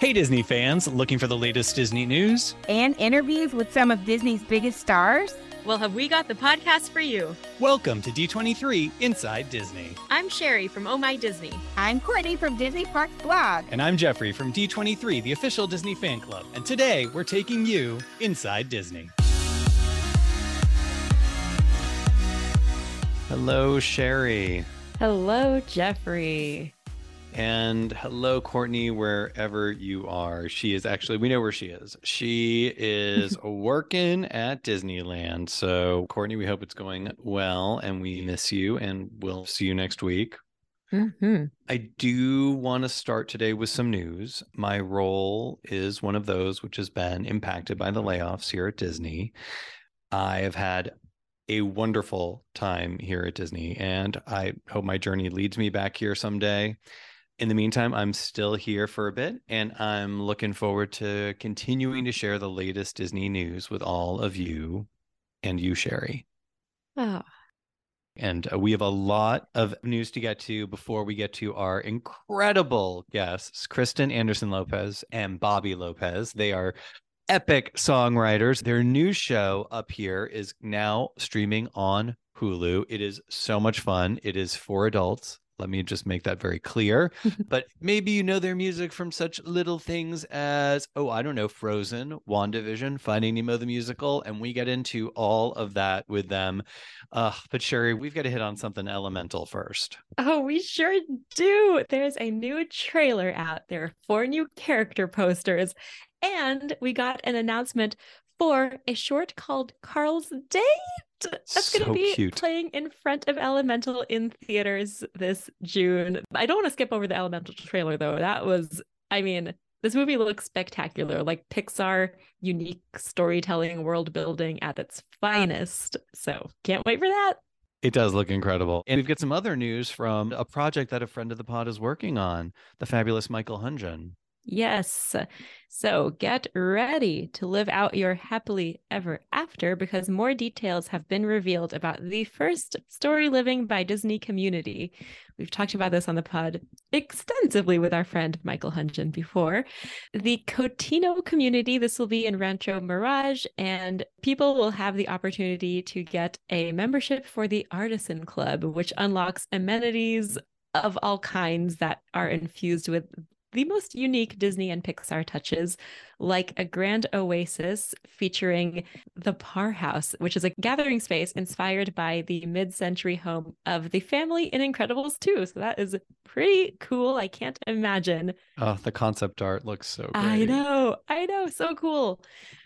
Hey, Disney fans, looking for the latest Disney news? And interviews with some of Disney's biggest stars? Well, have we got the podcast for you? Welcome to D23 Inside Disney. I'm Sherry from Oh My Disney. I'm Courtney from Disney Parks Blog. And I'm Jeffrey from D23, the official Disney fan club. And today we're taking you inside Disney. Hello, Sherry. Hello, Jeffrey. And hello, Courtney, wherever you are. She is actually, we know where she is. She is working at Disneyland. So, Courtney, we hope it's going well and we miss you and we'll see you next week. Mm-hmm. I do want to start today with some news. My role is one of those which has been impacted by the layoffs here at Disney. I have had a wonderful time here at Disney, and I hope my journey leads me back here someday in the meantime, I'm still here for a bit and I'm looking forward to continuing to share the latest Disney news with all of you and you, Sherry. Oh. And uh, we have a lot of news to get to before we get to our incredible guests, Kristen Anderson Lopez and Bobby Lopez. They are epic songwriters. Their new show up here is now streaming on Hulu. It is so much fun. It is for adults. Let me just make that very clear. but maybe you know their music from such little things as, oh, I don't know, Frozen, WandaVision, Finding Nemo the musical. And we get into all of that with them. Uh, but Sherry, we've got to hit on something elemental first. Oh, we sure do. There's a new trailer out. There are four new character posters. And we got an announcement for a short called Carl's Date. That's so going to be cute. playing in front of Elemental in theaters this June. I don't want to skip over the Elemental trailer though. That was, I mean, this movie looks spectacular, like Pixar unique storytelling, world building at its finest. So can't wait for that. It does look incredible. And we've got some other news from a project that a friend of the pod is working on, the fabulous Michael Hundgen. Yes. So get ready to live out your happily ever after because more details have been revealed about the first Storyliving by Disney community. We've talked about this on the pod extensively with our friend Michael Hundgen before. The Cotino community, this will be in Rancho Mirage, and people will have the opportunity to get a membership for the Artisan Club, which unlocks amenities of all kinds that are infused with the most unique Disney and Pixar touches, like a grand oasis featuring the Parr House, which is a gathering space inspired by the mid century home of the family in Incredibles 2. So that is pretty cool. I can't imagine. Oh, the concept art looks so great. I know. I know. So cool.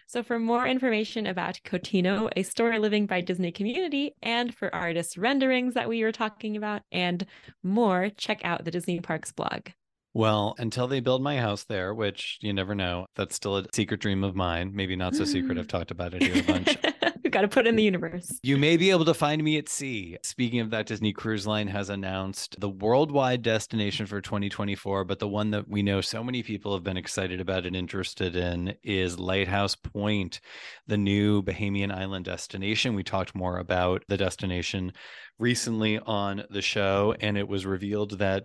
So, for more information about Cotino, a Storyliving by Disney Community, and for artist renderings that we were talking about, and more, check out the Disney Parks blog. Well, until they build my house there, which you never know, that's still a secret dream of mine. Maybe not so secret. I've mm. talked about it here a bunch. We've got to put in the universe. You may be able to find me at sea. Speaking of that, Disney Cruise Line has announced the worldwide destination for 2024, but the one that we know so many people have been excited about and interested in is Lighthouse Point, the new Bahamian island destination. We talked more about the destination recently on the show, and it was revealed that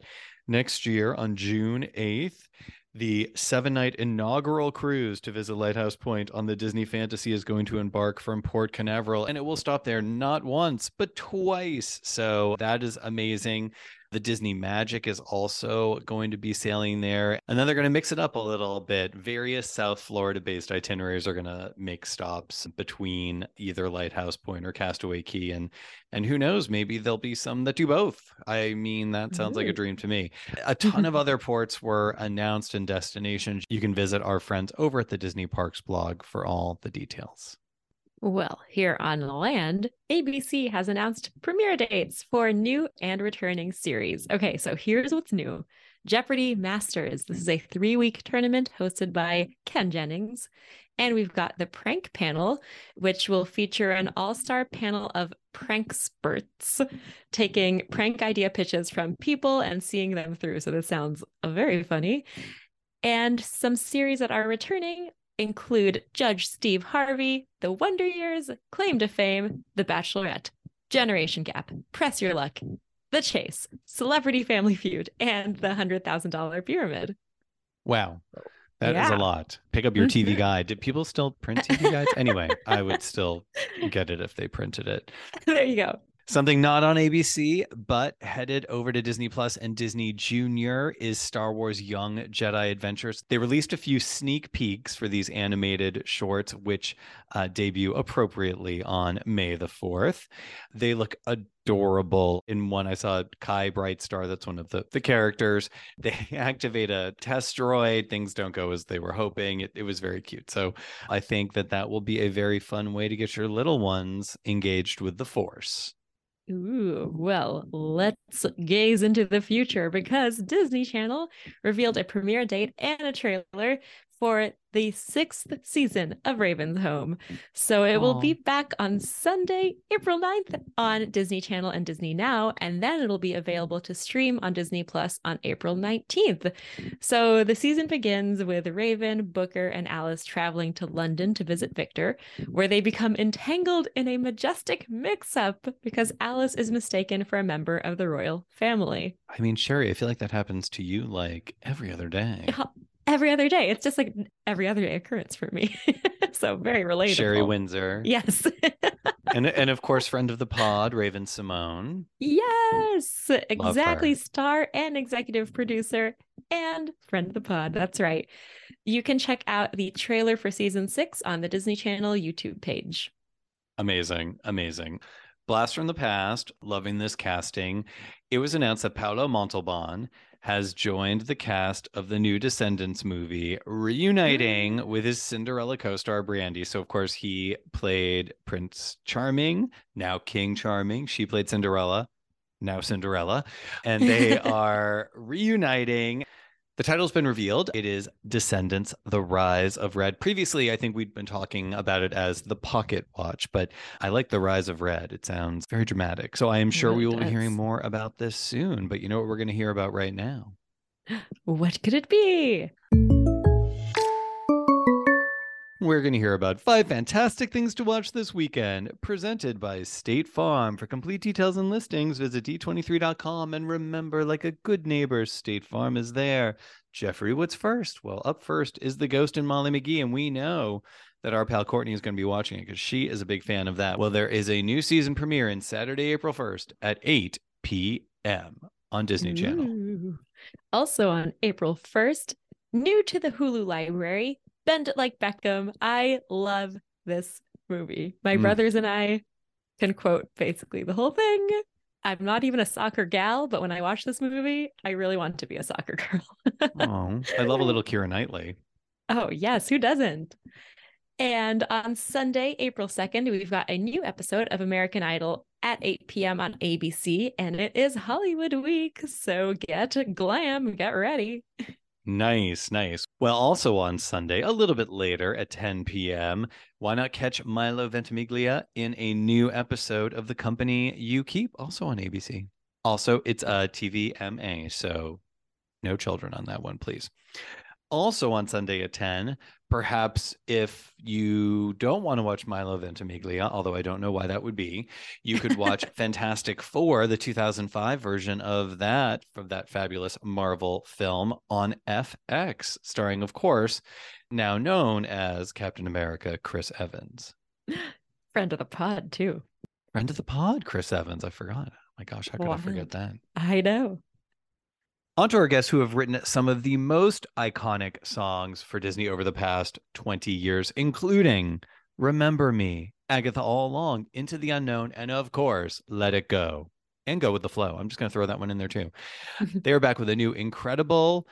next year on June 8th, the seven night inaugural cruise to visit Lighthouse Point on the Disney Fantasy is going to embark from Port Canaveral, and it will stop there not once, but twice. So that is amazing. The Disney Magic is also going to be sailing there. And then they're going to mix it up a little bit. Various South Florida based itineraries are going to make stops between either Lighthouse Point or Castaway Cay. And and who knows, maybe there'll be some that do both. I mean, that sounds like a dream to me. A ton of other ports were announced and destinations. You can visit our friends over at the Disney Parks blog for all the details. Well, here on the land, ABC has announced premiere dates for new and returning series. Okay, so here's what's new Jeopardy Masters. This is a three week tournament hosted by Ken Jennings. And we've got the prank panel, which will feature an all star panel of prank spurts taking prank idea pitches from people and seeing them through. So this sounds very funny. And some series that are returning include Judge Steve Harvey, The Wonder Years, Claim to Fame, The Bachelorette, Generation Gap, Press Your Luck, The Chase, Celebrity Family Feud, and The $100,000 Pyramid. Wow. That is Yeah. a lot. Pick up your TV Mhm. guide. Did people still print TV guides? Anyway, I would still get it if they printed it. there you go. Something not on ABC, but headed over to Disney Plus and Disney Junior is Star Wars Young Jedi Adventures. They released a few sneak peeks for these animated shorts, which uh, debut appropriately on May the 4th. They look adorable. In one, I saw Kai Brightstar, that's one of the, the characters. They activate a test droid. Things don't go as they were hoping. It, it was very cute. So I think that that will be a very fun way to get your little ones engaged with the Force. Ooh, well, let's gaze into the future because Disney Channel revealed a premiere date and a trailer for the sixth season of Raven's Home. So it will be back on Sunday, April 9th on Disney Channel and Disney Now, and then it'll be available to stream on Disney Plus on April 19th. So the season begins with Raven, Booker, and Alice traveling to London to visit Victor, where they become entangled in a majestic mix up because Alice is mistaken for a member of the royal family. I mean, Sherry, I feel like that happens to you like every other day. Every other day. It's just like every other day occurrence for me. so very relatable. Sherry Windsor. Yes. And and of course, friend of the pod, Raven-Symoné. yes. Exactly. Star and executive producer and friend of the pod. That's right. You can check out the trailer for season six on the Disney Channel YouTube page. Amazing, amazing. Blast from the past, loving this casting. It was announced that Paolo Montalban has joined the cast of the new Descendants movie, reuniting hmm. with his Cinderella co-star Brandy. So of course he played Prince Charming, now King Charming. She played Cinderella, now Cinderella, and they are reuniting. The title's been revealed. It is Descendants: The Rise of Red. Previously, I think we'd been talking about it as the Pocket Watch, but I like The Rise of Red. It sounds very dramatic. So I am sure It we will be hearing more about this soon. But you know what we're going to hear about right now? What could it be? We're going to hear about five fantastic things to watch this weekend, presented by State Farm. For complete details and listings, visit d23.com. And remember, like a good neighbor, State Farm is there. Jeffrey, what's first? Well, up first is The Ghost and Molly McGee, and we know that our pal Courtney is going to be watching it because she is a big fan of that. Well, there is a new season premiere in Saturday, April 1st at 8 p.m. on Disney Channel. Also on April 1st, new to the Hulu library, Bend It Like Beckham. I love this movie. My Mm. brothers and I can quote basically the whole thing. I'm not even a soccer gal, but when I watch this movie, I really want to be a soccer girl. Oh, I love a little Keira Knightley. Oh, yes, who doesn't? And on Sunday, April 2nd, we've got a new episode of American Idol at 8 p.m. on ABC, and it is Hollywood Week. So get glam, get ready. Nice, nice. Well, also on Sunday, a little bit later at 10 p.m., why not catch Milo Ventimiglia in a new episode of The Company You Keep, also on ABC? Also, it's uh, a TVMA, so no children on that one, please. Also on Sunday at 10, perhaps if you don't want to watch Milo Ventimiglia, although I don't know why that would be, you could watch Fantastic Four, the 2005 version of that, from that fabulous Marvel film on FX, starring, of course, now known as Captain America, Chris Evans. Friend of the pod, too. Friend of the pod, Chris Evans. I forgot. Oh my gosh, how could I forget that? I know. On to our guests who have written some of the most iconic songs for Disney over the past 20 years, including Remember Me, Agatha All Along, Into the Unknown, and of course, Let It Go. And Go with the Flow. I'm just going to throw that one in there too. they are back with a new incredible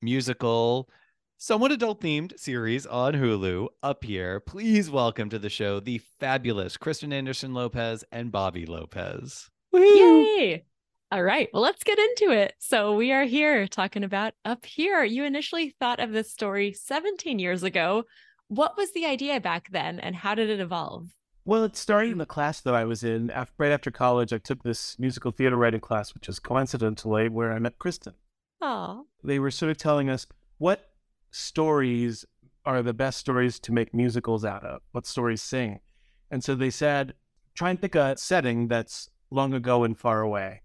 musical, somewhat adult themed series on Hulu. Up here, please welcome to the show the fabulous Kristen Anderson Lopez and Bobby Lopez. Yay! All right, well, let's get into it. So, we are here talking about Up Here. You initially thought of this story 17 years ago. What was the idea back then, and how did it evolve? Well, it started in the class that I was in. After, right after college, I took this musical theater writing class, which is coincidentally where I met Kristen. Oh, They were sort of telling us what stories are the best stories to make musicals out of, what stories sing. And so they said, try and pick a setting that's long ago and far away.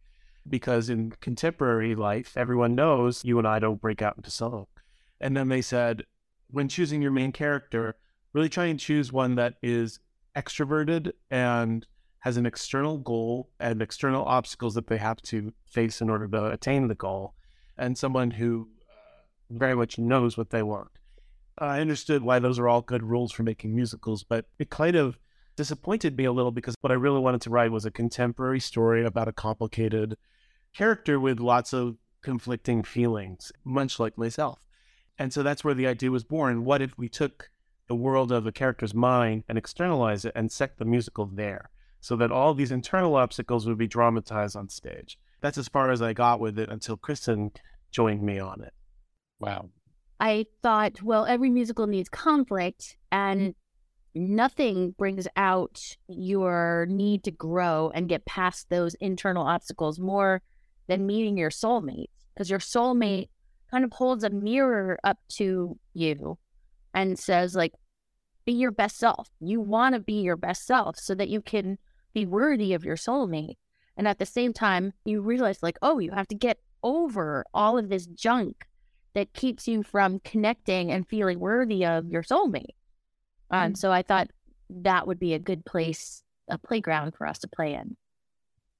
Because in contemporary life, everyone knows you and I don't break out into song. And then they said, when choosing your main character, really try and choose one that is extroverted and has an external goal and external obstacles that they have to face in order to attain the goal, and someone who uh, very much knows what they want. I understood why those are all good rules for making musicals, but it kind of disappointed me a little because what I really wanted to write was a contemporary story about a complicated character with lots of conflicting feelings, much like myself. And so that's where the idea was born. What if we took the world of a character's mind and externalize it and set the musical there so that all these internal obstacles would be dramatized on stage? That's as far as I got with it until Kristen joined me on it. Wow. I thought, well, every musical needs conflict, and mm-hmm. nothing brings out your need to grow and get past those internal obstacles more than meeting your soulmate. Because your soulmate kind of holds a mirror up to you and says, like, be your best self. You want to be your best self so that you can be worthy of your soulmate. And at the same time, you realize, like, oh, you have to get over all of this junk that keeps you from connecting and feeling worthy of your soulmate. And mm-hmm. so I thought that would be a good place, a playground for us to play in.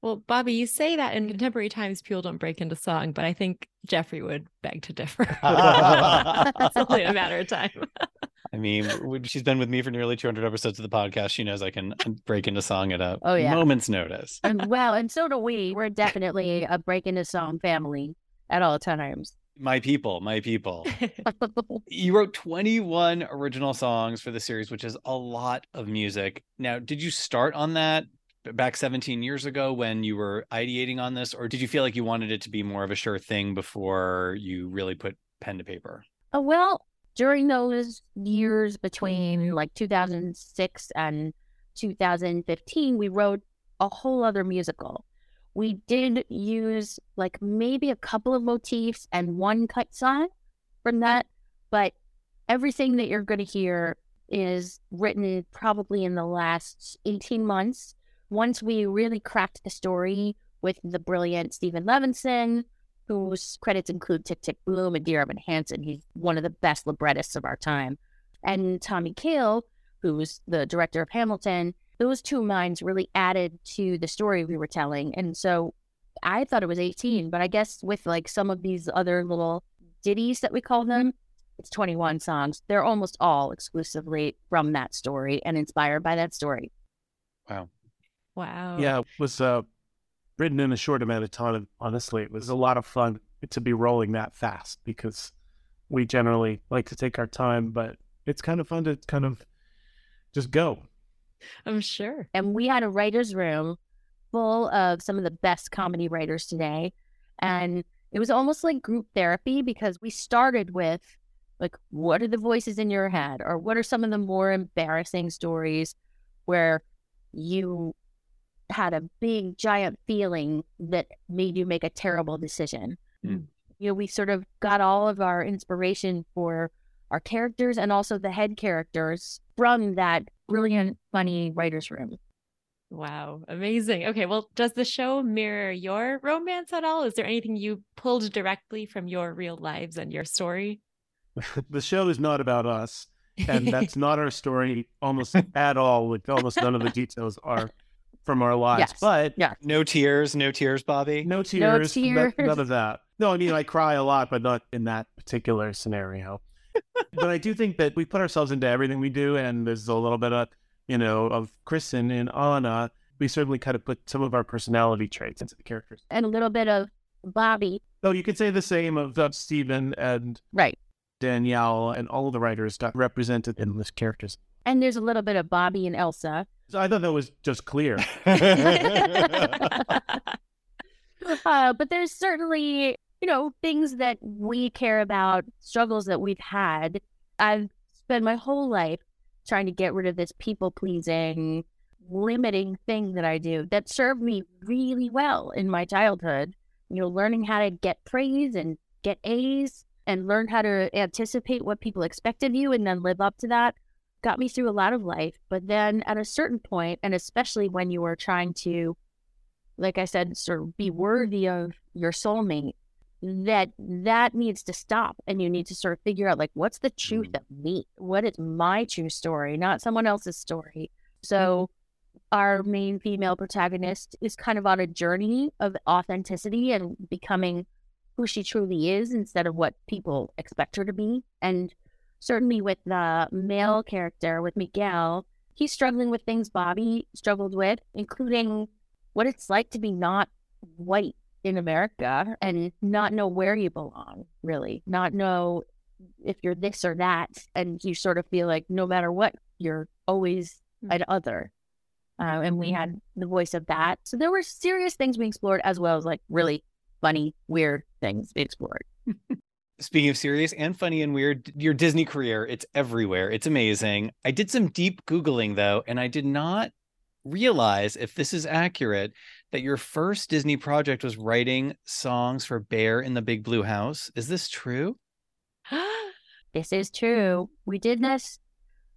Well, Bobby, you say that in contemporary times people don't break into song, but I think Jeffrey would beg to differ. it's only a matter of time. I mean, she's been with me for nearly 200 episodes of the podcast. She knows I can uh, break into song at a oh, yeah. moment's notice. and well, and so do we. We're definitely a break into song family at all times. My people, my people. you wrote 21 original songs for the series, which is a lot of music. Now, did you start on that back 17 years ago when you were ideating on this, or did you feel like you wanted it to be more of a sure thing before you really put pen to paper? Uh, well, during those years between like 2006 and 2015, we wrote a whole other musical we did use like maybe a couple of motifs and one cut song from that, but everything that you're going to hear is written probably in the last 18 months. Once we really cracked the story with the brilliant Steven Levenson, whose credits include Tick Tick Boom and Dear Evan Hansen. He's one of the best librettists of our time. And Tommy Kail, who's the director of Hamilton, those two minds really added to the story we were telling. And so I thought it was 18, but I guess with like some of these other little ditties that we call them, mm-hmm. it's 21 songs. They're almost all exclusively from that story and inspired by that story. Wow. Wow. Yeah, it was uh, written in a short amount of time. Honestly, it was a lot of fun to be rolling that fast because we generally like to take our time, but it's kind of fun to kind of just go I'm sure. And we had a writer's room full of some of the best comedy writers today. And it was almost like group therapy because we started with like, what are the voices in your head? Or what are some of the more embarrassing stories where you had a big giant feeling that made you make a terrible decision? Mm. You know, we sort of got all of our inspiration for our characters and also the head characters from that brilliant, funny writer's room. Wow, amazing. Okay, well, does the show mirror your romance at all? Is there anything you pulled directly from your real lives and your story? the show is not about us, and that's not our story almost at all. Like almost none of the details are from our lives. Yes. But yeah, no tears, no tears, Bobby. No tears. No tears. None, none of that. No, I mean I cry a lot, but not in that particular scenario but I do think that we put ourselves into everything we do, and there's a little bit of, you know, of Kristen and Anna. We certainly kind of put some of our personality traits into the characters, and a little bit of Bobby. Oh, you could say the same of uh, Steven and right Danielle and all of the writers represented in these characters. And there's a little bit of Bobby and Elsa. So I thought that was just clear. uh, but there's certainly you know, things that we care about, struggles that we've had. I've spent my whole life trying to get rid of this people pleasing, limiting thing that I do that served me really well in my childhood. You know, learning how to get praise and get A's and learn how to anticipate what people expect of you and then live up to that got me through a lot of life. But then at a certain point, and especially when you are trying to, like I said, sort of be worthy of your soulmate, that that needs to stop and you need to sort of figure out like what's the truth Mm. of me what is my true story not someone else's story so our main female protagonist is kind of on a journey of authenticity and becoming who she truly is instead of what people expect her to be and certainly with the male character with miguel he's struggling with things bobby struggled with including what it's like to be not white in America and not know where you belong, really, not know if you're this or that. And you sort of feel like no matter what, you're always an other. Uh, and we had the voice of that. So there were serious things we explored as well as like really funny, weird things we explored. Speaking of serious and funny and weird, your Disney career, it's everywhere. It's amazing. I did some deep Googling though, and I did not realize if this is accurate that your first Disney project was writing songs for Bear in the Big Blue House. Is this true? This is true. We did this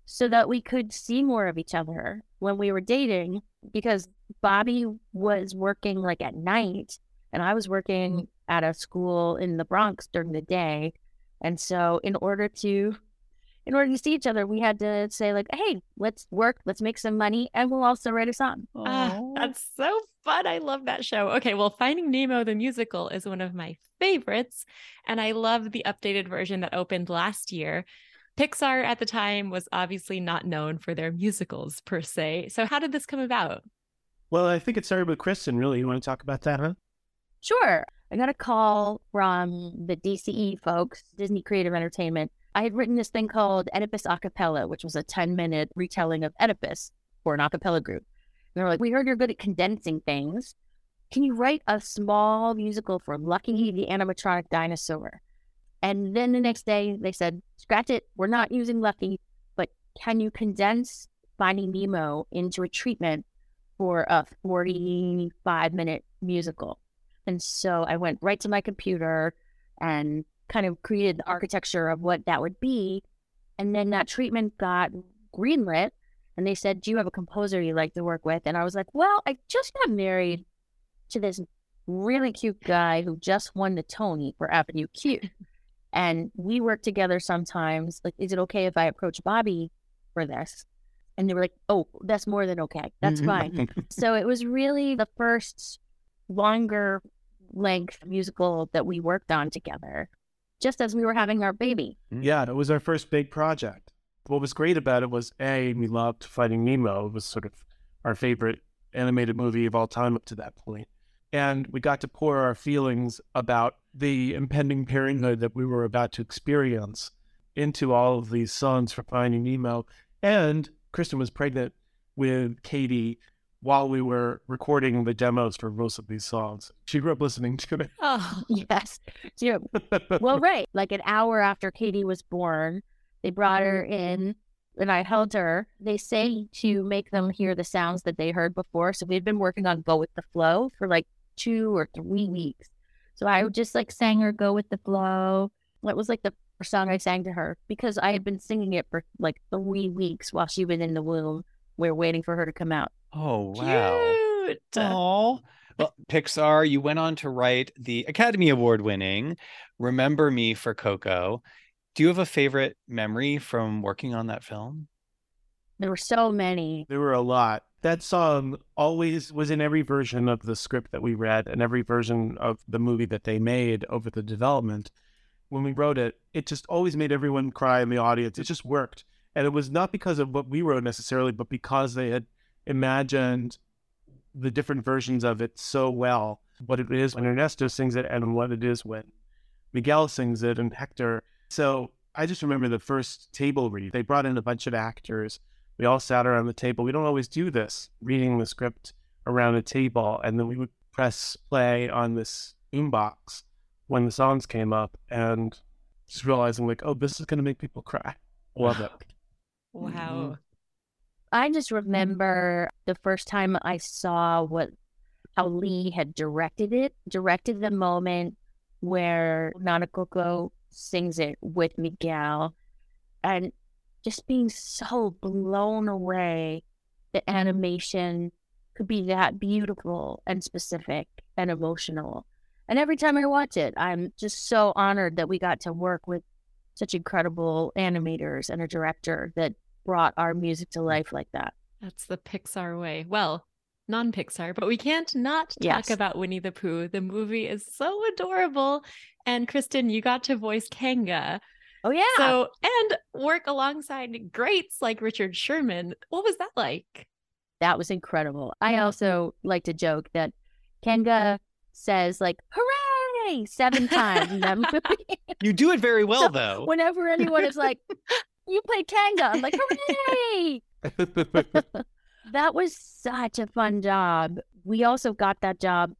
so that we could see more of each other when we were dating because Bobby was working like at night and I was working at a school in the Bronx during the day. And so in order to in order to see each other, we had to say like, "Hey, let's work, let's make some money, and we'll also write a song." Ah, that's so fun. I love that show. Okay, well, Finding Nemo the musical is one of my favorites, and I love the updated version that opened last year. Pixar at the time was obviously not known for their musicals per se. So, how did this come about? Well, I think it started with Kristen, really. You want to talk about that, huh? Sure. I got a call from the DCE folks, Disney Creative Entertainment. I had written this thing called Oedipus Acapella, which was a 10 minute retelling of Oedipus for an acapella group. And they're like, We heard you're good at condensing things. Can you write a small musical for Lucky the animatronic dinosaur? And then the next day they said, Scratch it. We're not using Lucky, but can you condense Finding Nemo into a treatment for a 45 minute musical? And so I went right to my computer and kind of created the architecture of what that would be. And then that treatment got greenlit. And they said, Do you have a composer you like to work with? And I was like, Well, I just got married to this really cute guy who just won the Tony for Avenue Q. and we work together sometimes. Like, is it okay if I approach Bobby for this? And they were like, Oh, that's more than okay. That's mm-hmm. fine. So it was really the first longer length musical that we worked on together, just as we were having our baby. Mm-hmm. Yeah, it was our first big project. What was great about it was A, we loved Finding Nemo. It was sort of our favorite animated movie of all time up to that point. And we got to pour our feelings about the impending parenthood that we were about to experience into all of these songs for Finding Nemo. And Kristen was pregnant with Katie while we were recording the demos for most of these songs. She grew up listening to it. Oh, Yes. Yeah. Well, right. Like an hour after Katie was born, they brought her in and I held her. They say to make them hear the sounds that they heard before. So we'd been working on Go with the Flow for like two or three weeks. So I just like sang her Go with the Flow. It was like the first song I sang to her because I had been singing it for like three weeks while she was in the womb. We are waiting for her to come out. Oh, wow. cute. Oh, well, Pixar, you went on to write the Academy Award winning Remember Me for Coco. Do you have a favorite memory from working on that film? There were so many. There were a lot. That song always was in every version of the script that we read and every version of the movie that they made over the development. When we wrote it, it just always made everyone cry in the audience. It just worked. And it was not because of what we wrote necessarily, but because they had imagined the different versions of it so well. What it is when Ernesto sings it and what it is when Miguel sings it and Hector. So I just remember the first table read. They brought in a bunch of actors we all sat around the table. We don't always do this, reading the script around a table, and then we would press play on this boombox when the songs came up, and just realizing like, oh, this is going to make people cry. Love it. Mm-hmm. Wow. I just remember the first time I saw what how Lee had directed it, directed the moment where Nana Coco sings it with Miguel, and just being so blown away that animation could be that beautiful and specific and emotional. And every time I watch it, I'm just so honored that we got to work with such incredible animators and a director that brought our music to life like that. That's the Pixar way. Well, non Pixar, but we can't not talk Yes. about Winnie the Pooh. The movie is so adorable. And Kristen, you got to voice Kanga. Oh yeah. So, and work alongside greats like Richard Sherman. What was that like? that was incredible. I also like to joke that Kanga says like hooray seven times in that movie. You do it very well, So, though. Whenever anyone is like, You played Kanga, I'm like, hooray! that was such a fun job. We also got that job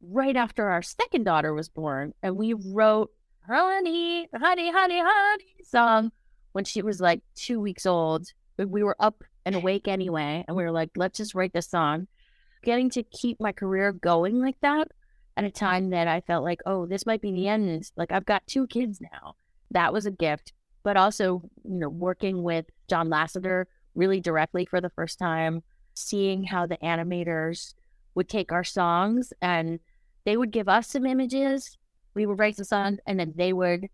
right after our second daughter was born, and we wrote "Honey, Honey, Honey, Honey" song when she was like two weeks old. But we were up and awake anyway, and we were like, "Let's just write this song." Getting to keep my career going like that at a time that I felt like, "Oh, this might be the end." Like I've got two kids now. That was a gift, but also you know working with John Lasseter really directly for the first time, seeing how the animators would take our songs and they would give us some images. We would write the songs and then they would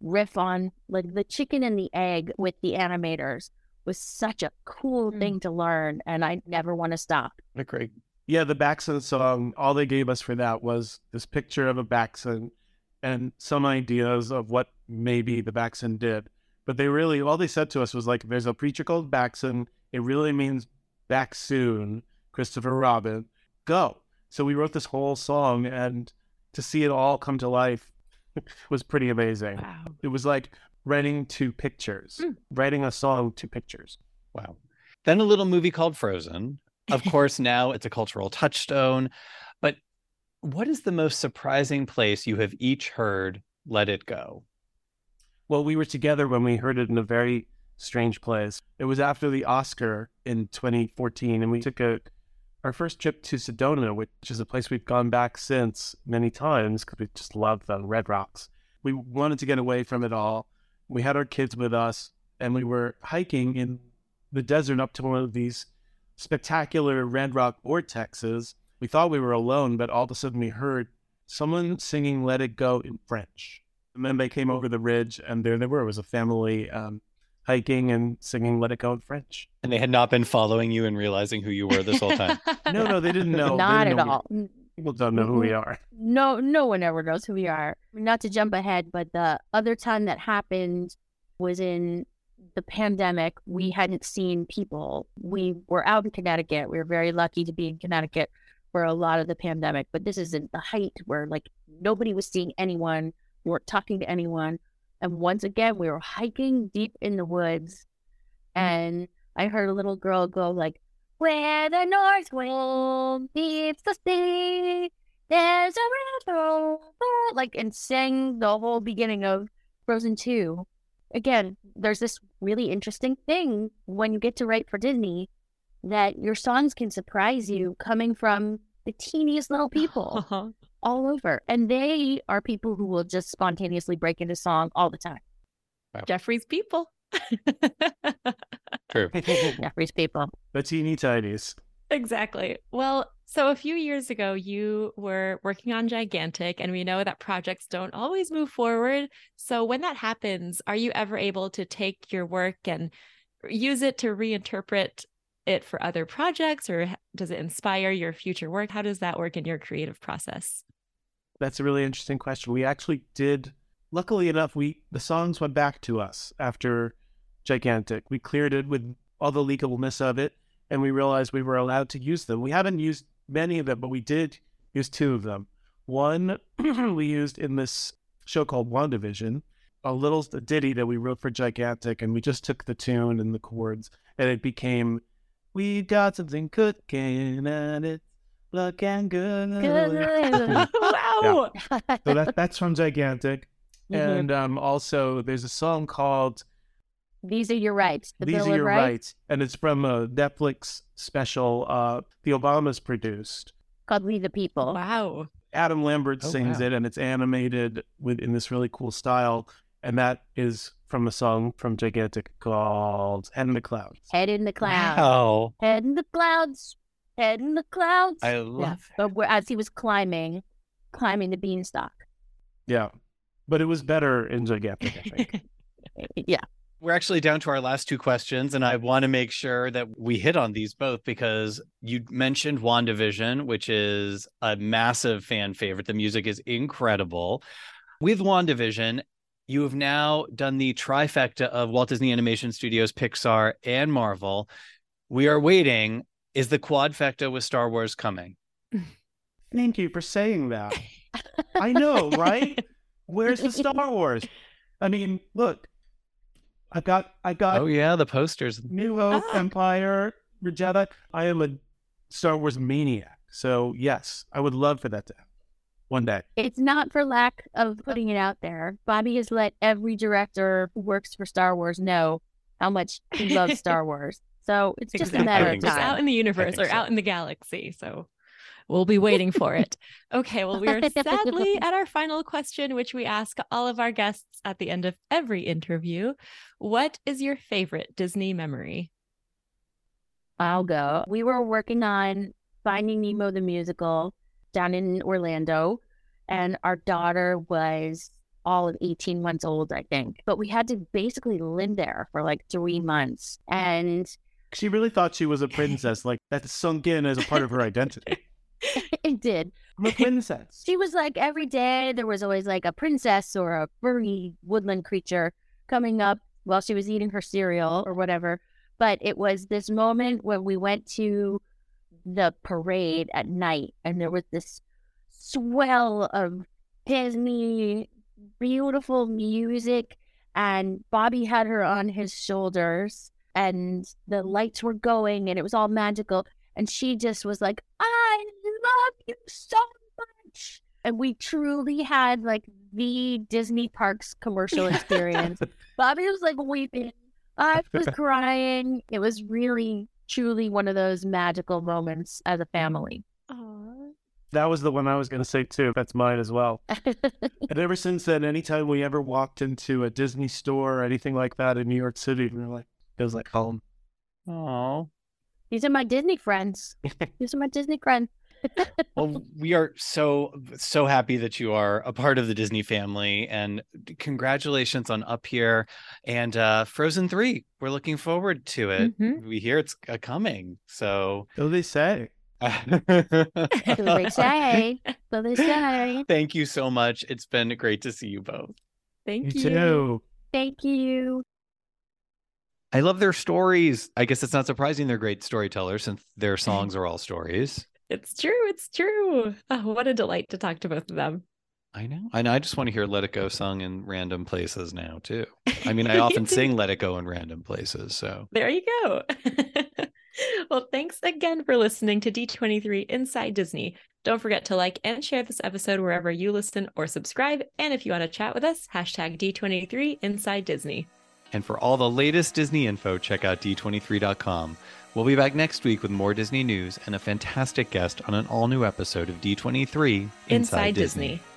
riff on like the chicken and the egg with the animators was such a cool Mm. thing to learn and I never want to stop. Great. Yeah, the Backson song, all they gave us for that was this picture of a Backson and some ideas of what maybe the Backson did. But they really, all they said to us was like, there's a preacher called Backson. It really means back soon, Christopher Robin. Go. So we wrote this whole song and to see it all come to life was pretty amazing. Wow. It was like writing two pictures, Mm. writing a song to pictures. Wow. Then a little movie called Frozen. Of course, now it's a cultural touchstone. But what is the most surprising place you have each heard Let It Go? Well, we were together when we heard it in a very strange place. It was after the Oscar in 2014, and we took a our first trip to Sedona, which is a place we've gone back since many times because we just love the Red Rocks. We wanted to get away from it all. We had our kids with us, and we were hiking in the desert up to one of these spectacular Red Rock vortexes. We thought we were alone, but all of a sudden we heard someone singing "Let It Go" in French. And then they came over the ridge, and there they were. It was a family um, hiking and singing "Let It Go" in French. And they had not been following you and realizing who you were this whole time. No, no, they didn't know. Not didn't at know all. We, people don't know who we are. no no one ever knows who we are not to jump ahead but the other time that happened was in the pandemic we hadn't seen people we were out in connecticut we were very lucky to be in connecticut for a lot of the pandemic but this is in the height where like nobody was seeing anyone we weren't talking to anyone. And once again we were hiking deep in the woods. Mm-hmm. And i heard a little girl go like where the north wind meets the sea there's a river, like, and sang the whole beginning of Frozen 2. Again, there's this really interesting thing when you get to write for Disney that your songs can surprise you coming from the teeniest little people all over. And they are people who will just spontaneously break into song all the time. Jeffrey's people. True. Jeffrey's people. the teeny tinies. Exactly. Well, so a few years ago, you were working on Gigantic, and we know that projects don't always move forward. So, when that happens, are you ever able to take your work and use it to reinterpret it for other projects, or does it inspire your future work? How does that work in your creative process? That's a really interesting question. We actually did. Luckily enough, we the songs went back to us after Gigantic. We cleared it with all the legalness of it, and we realized we were allowed to use them. We haven't used many of them, but we did use two of them. One we used in this show called WandaVision, a little ditty that we wrote for Gigantic, and we just took the tune and the chords, and it became "We got something cooking and it's looking good." wow. so that that's from Gigantic. Mhm. And um, also, there's a song called These are your rights. The "These Bill Are Your Rights. Rights," and it's from a Netflix special. Uh, the Obamas produced. Called We the People. Wow. Adam Lambert Oh, sings wow. it, and it's animated with in this really cool style. And that is from a song from Gigantic called "Head in the Clouds." Head in the clouds. Wow. Head in the clouds. Head in the clouds. I Yeah. love But as he was climbing climbing the beanstalk. Yeah. But it was better in Gigantic, I think. Yeah. We're actually down to our last two questions, and I want to make sure that we hit on these both because you mentioned WandaVision, which is a massive fan favorite. The music is incredible. With WandaVision, you have now done the trifecta of Walt Disney Animation Studios, Pixar, and Marvel. We are waiting. Is the quadfecta with Star Wars coming? Thank you for saying that. I know, right? Where's the Star Wars? I mean, look, I got, I got Oh yeah, the posters. New Hope, Ah. Empire, Jedi. I am a Star Wars maniac. So yes, I would love for that to happen one day. It's not for lack of putting it out there. Bobby has let every director who works for Star Wars know how much he loves Star Wars. So it's just a matter of think It's out in the universe think or out in the galaxy. So we'll be waiting for it. Okay. Well, we are sadly at our final question, which we ask all of our guests at the end of every interview. What is your favorite Disney memory? I'll go. We were working on Finding Nemo the musical down in Orlando, and our daughter was all of 18 months old, I think. But we had to basically live there for like three months. And She really thought she was a princess. Like that sunk in as a part of her identity. it did. I'm a princess. She was like every day there was always like a princess or a furry woodland creature coming up while she was eating her cereal or whatever. But it was this moment when we went to the parade at night and there was this swell of Disney beautiful music and Bobby had her on his shoulders and the lights were going and it was all magical and she just was like, I love you so much. And we truly had like the Disney parks commercial experience. Bobby was like weeping. I was crying. It was really, truly one of those magical moments as a family. Aww. That was the one I was going to say too. That's mine as well. And ever since then, anytime we ever walked into a Disney store or anything like that in New York City, we were like, it was like home. Oh. These are my Disney friends. These are my Disney friends. Well, we are so so happy that you are a part of the Disney family, and congratulations on Up Here and uh, Frozen Three. We're looking forward to it. Mhm. We hear it's uh, coming, so. So they say. So they say. So they say. Thank you so much. It's been great to see you both. Thank You you. too. Thank you. I love their stories. I guess it's not surprising they're great storytellers since their songs are all stories. It's true. It's true. Oh, what a delight to talk to both of them. I know. And I just want to hear Let It Go sung in random places now, too. I mean, I often sing Let It Go in random places. So There you go. well, thanks again for listening to D23 Inside Disney. Don't forget to like and share this episode wherever you listen or subscribe. And if you want to chat with us, hashtag D23 Inside Disney. And for all the latest Disney info, check out d23.com. We'll be back next week with more Disney news and a fantastic guest on an all new episode of D23 Inside, Inside Disney. Disney.